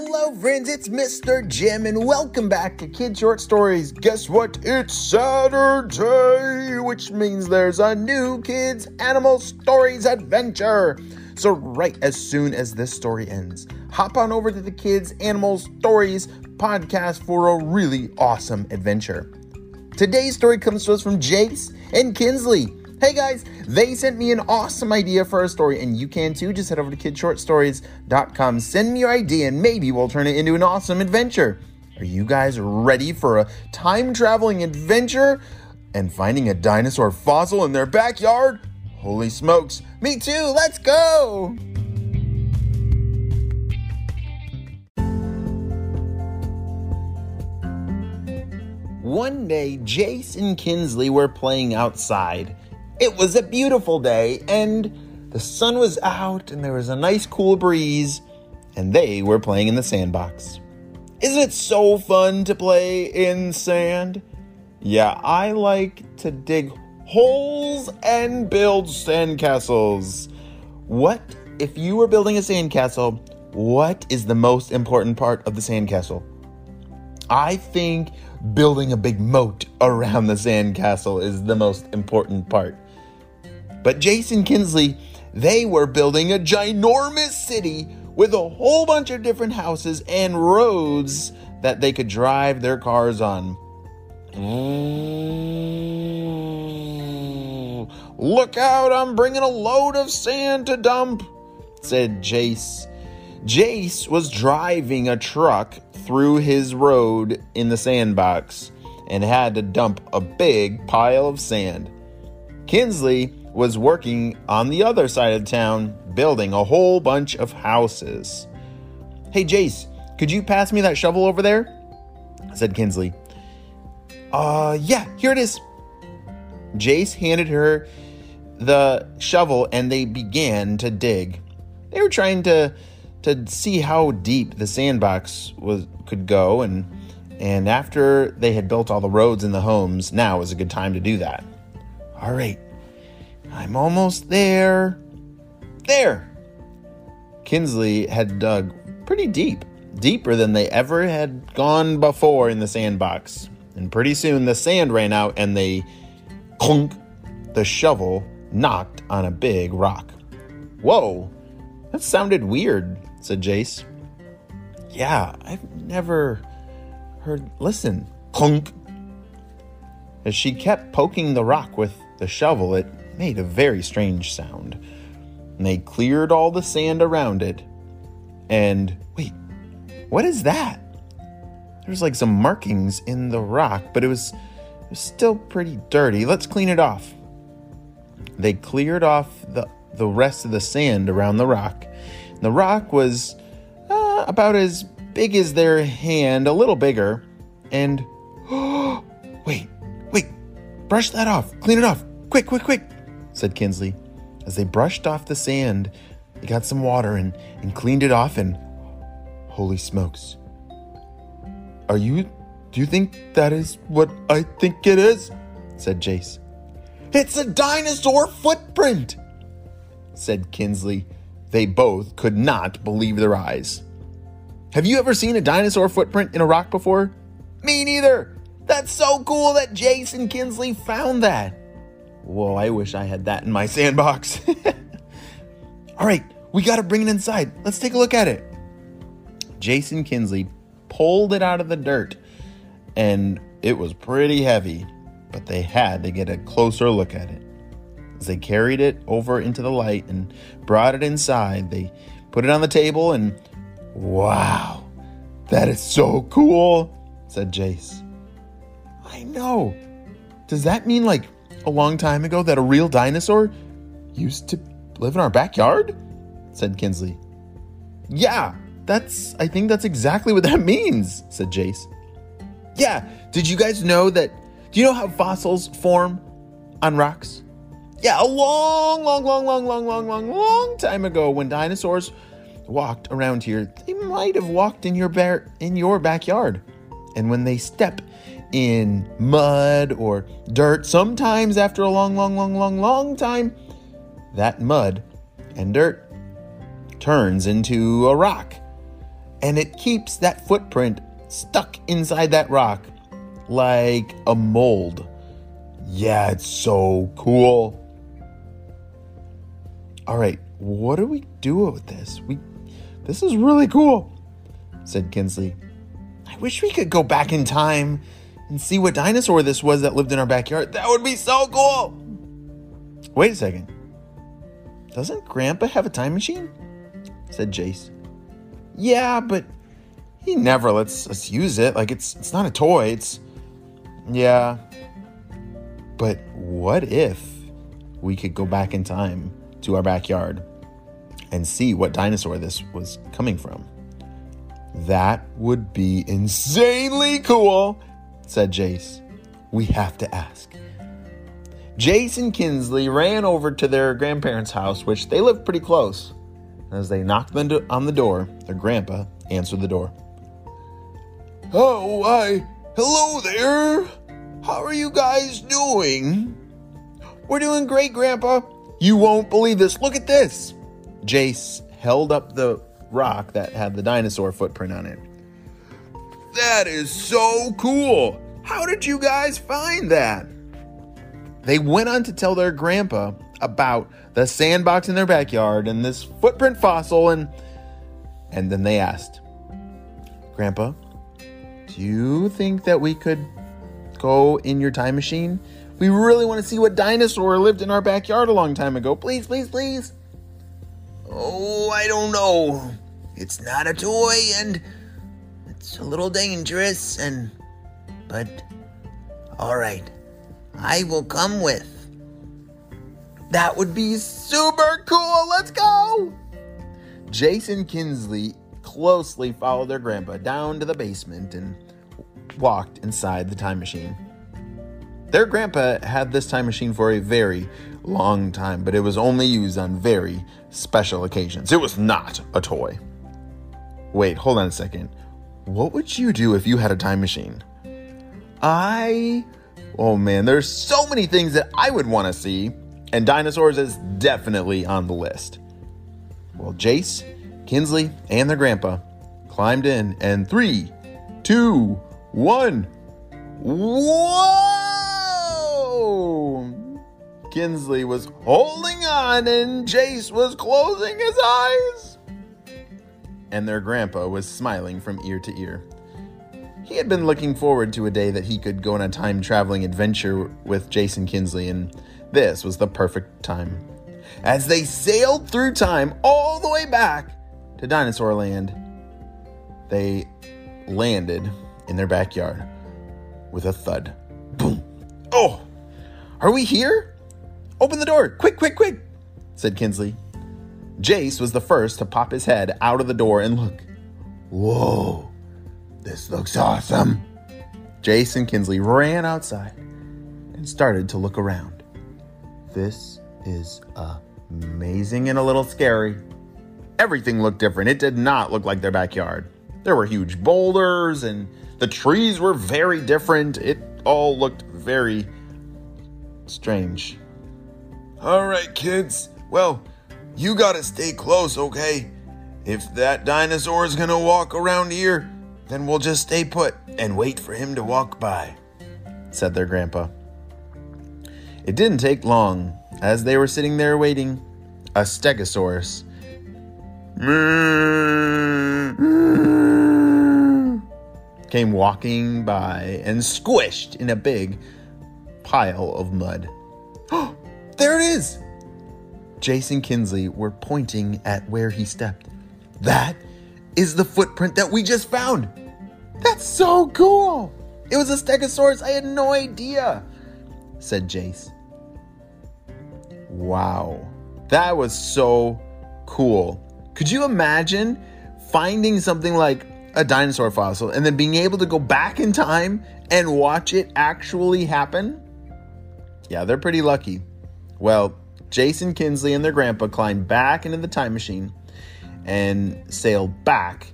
Hello, friends, it's Mr. Jim, and welcome back to Kid Short Stories. Guess what? It's Saturday, which means there's a new Kids Animal Stories adventure. So, right as soon as this story ends, hop on over to the Kids Animal Stories podcast for a really awesome adventure. Today's story comes to us from Jace and Kinsley. Hey guys, they sent me an awesome idea for a story, and you can too. Just head over to kidshortstories.com, send me your idea, and maybe we'll turn it into an awesome adventure. Are you guys ready for a time traveling adventure and finding a dinosaur fossil in their backyard? Holy smokes, me too, let's go! One day, Jace and Kinsley were playing outside. It was a beautiful day, and the sun was out, and there was a nice cool breeze, and they were playing in the sandbox. Isn't it so fun to play in sand? Yeah, I like to dig holes and build sandcastles. What if you were building a sandcastle? What is the most important part of the sandcastle? I think building a big moat around the sandcastle is the most important part. But Jace and Kinsley, they were building a ginormous city with a whole bunch of different houses and roads that they could drive their cars on. Look out, I'm bringing a load of sand to dump, said Jace. Jace was driving a truck through his road in the sandbox and had to dump a big pile of sand. Kinsley was working on the other side of town, building a whole bunch of houses. Hey, Jace, could you pass me that shovel over there? said Kinsley. Uh, yeah, here it is. Jace handed her the shovel and they began to dig. They were trying to to see how deep the sandbox was could go and and after they had built all the roads and the homes, now was a good time to do that. All right, I'm almost there. There! Kinsley had dug pretty deep, deeper than they ever had gone before in the sandbox. And pretty soon the sand ran out and they clunk, the shovel knocked on a big rock. Whoa, that sounded weird, said Jace. Yeah, I've never heard. Listen, clunk. As she kept poking the rock with the shovel, it made a very strange sound. And they cleared all the sand around it. And wait, what is that? There's like some markings in the rock, but it was, it was still pretty dirty. Let's clean it off. They cleared off the, the rest of the sand around the rock. The rock was uh, about as big as their hand, a little bigger. And wait, wait, brush that off, clean it off, quick, quick, quick said Kinsley. As they brushed off the sand, they got some water and, and cleaned it off, and holy smokes. Are you. Do you think that is what I think it is? said Jace. It's a dinosaur footprint, said Kinsley. They both could not believe their eyes. Have you ever seen a dinosaur footprint in a rock before? Me neither. That's so cool that Jace and Kinsley found that. Whoa, I wish I had that in my sandbox. All right, we got to bring it inside. Let's take a look at it. Jace and Kinsley pulled it out of the dirt, and it was pretty heavy, but they had to get a closer look at it. As they carried it over into the light and brought it inside, they put it on the table, and wow, that is so cool, said Jace. I know. Does that mean like a long time ago that a real dinosaur used to live in our backyard? said Kinsley. Yeah, that's, I think that's exactly what that means, said Jace. Yeah, did you guys know that? Do you know how fossils form on rocks? Yeah, a long, long, long, long, long, long, long, long time ago when dinosaurs walked around here, they might have walked in your bear in your backyard. And when they step in mud or dirt, sometimes after a long, long, long, long, long time, that mud and dirt turns into a rock. and it keeps that footprint stuck inside that rock like a mold. Yeah, it's so cool. All right, what do we do with this? We this is really cool, said Kinsley. I wish we could go back in time and see what dinosaur this was that lived in our backyard. That would be so cool. Wait a second. Doesn't Grandpa have a time machine? said Jace. Yeah, but he never lets us use it. Like it's it's not a toy. It's yeah. But what if we could go back in time to our backyard and see what dinosaur this was coming from? That would be insanely cool, said Jace. We have to ask. Jace and Kinsley ran over to their grandparents' house, which they lived pretty close. As they knocked on the door, their grandpa answered the door. Oh, why, hello there. How are you guys doing? We're doing great, Grandpa. You won't believe this. Look at this. Jace held up the rock that had the dinosaur footprint on it. That is so cool. How did you guys find that? They went on to tell their grandpa about the sandbox in their backyard and this footprint fossil and and then they asked, "Grandpa, do you think that we could go in your time machine? We really want to see what dinosaur lived in our backyard a long time ago. Please, please, please." Oh, I don't know. It's not a toy and it's a little dangerous and but all right. I will come with. That would be super cool. Let's go. Jace and Kinsley closely followed their grandpa down to the basement and walked inside the time machine. Their grandpa had this time machine for a very long time, but it was only used on very special occasions. It was not a toy. Wait, hold on a second. What would you do if you had a time machine? I. Oh man, there's so many things that I would want to see, and dinosaurs is definitely on the list. Well, Jace, Kinsley, and their grandpa climbed in, and three, two, one. Whoa! Kinsley was holding on, and Jace was closing his eyes and their grandpa was smiling from ear to ear. He had been looking forward to a day that he could go on a time traveling adventure with Jace and Kinsley, and this was the perfect time. As they sailed through time all the way back to Dinosaur Land, they landed in their backyard with a thud. Boom! Oh! Are we here? Open the door! Quick, quick, quick! said Kinsley. Jace was the first to pop his head out of the door and look. Whoa, this looks awesome. Jace and Kinsley ran outside and started to look around. This is amazing and a little scary. Everything looked different. It did not look like their backyard. There were huge boulders and the trees were very different. It all looked very strange. All right, kids. Well, you gotta stay close, okay? If that dinosaur is gonna walk around here, then we'll just stay put and wait for him to walk by, said their grandpa. It didn't take long. As they were sitting there waiting, a stegosaurus came walking by and squished in a big pile of mud. there it is! Jace and Kinsley were pointing at where he stepped. That is the footprint that we just found. That's so cool. It was a stegosaurus. I had no idea, said Jace. Wow, that was so cool. Could you imagine finding something like a dinosaur fossil and then being able to go back in time and watch it actually happen? Yeah, they're pretty lucky. Well, Jace and Kinsley and their grandpa climbed back into the time machine and sailed back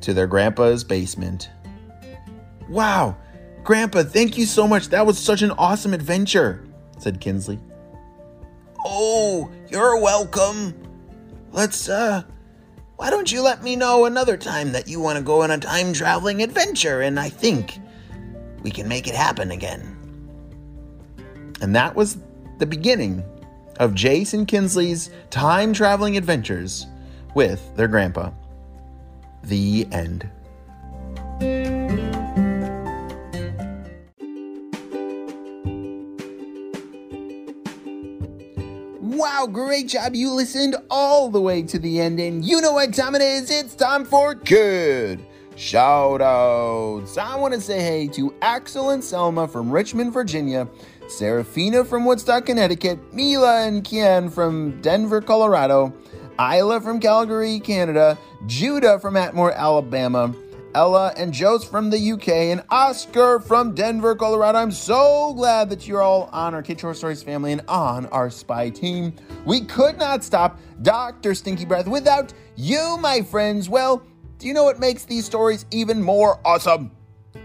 to their grandpa's basement. Wow, Grandpa, thank you so much. That was such an awesome adventure, said Kinsley. Oh, you're welcome. Let's, uh, why don't you let me know another time that you want to go on a time traveling adventure and I think we can make it happen again. And that was the beginning of and Kinsley's time traveling adventures with their grandpa. The end. Wow, great job. You listened all the way to the end, and you know what time it is. It's time for good shout outs. I want to say hey to Axel and Selma from Richmond, Virginia, Serafina from Woodstock, Connecticut, Mila and Kian from Denver, Colorado, Isla from Calgary, Canada, Judah from Atmore, Alabama, Ella and Jose from the UK, and Oscar from Denver, Colorado. I'm so glad that you're all on our Kid Short Stories family and on our spy team. We could not stop Dr. Stinky Breath without you, my friends. Well, do you know what makes these stories even more awesome?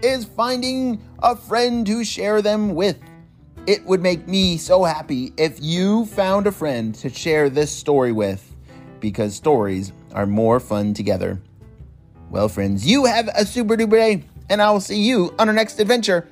Is finding a friend to share them with. It would make me so happy if you found a friend to share this story with, because stories are more fun together. Well, friends, you have a super duper day, and I will see you on our next adventure.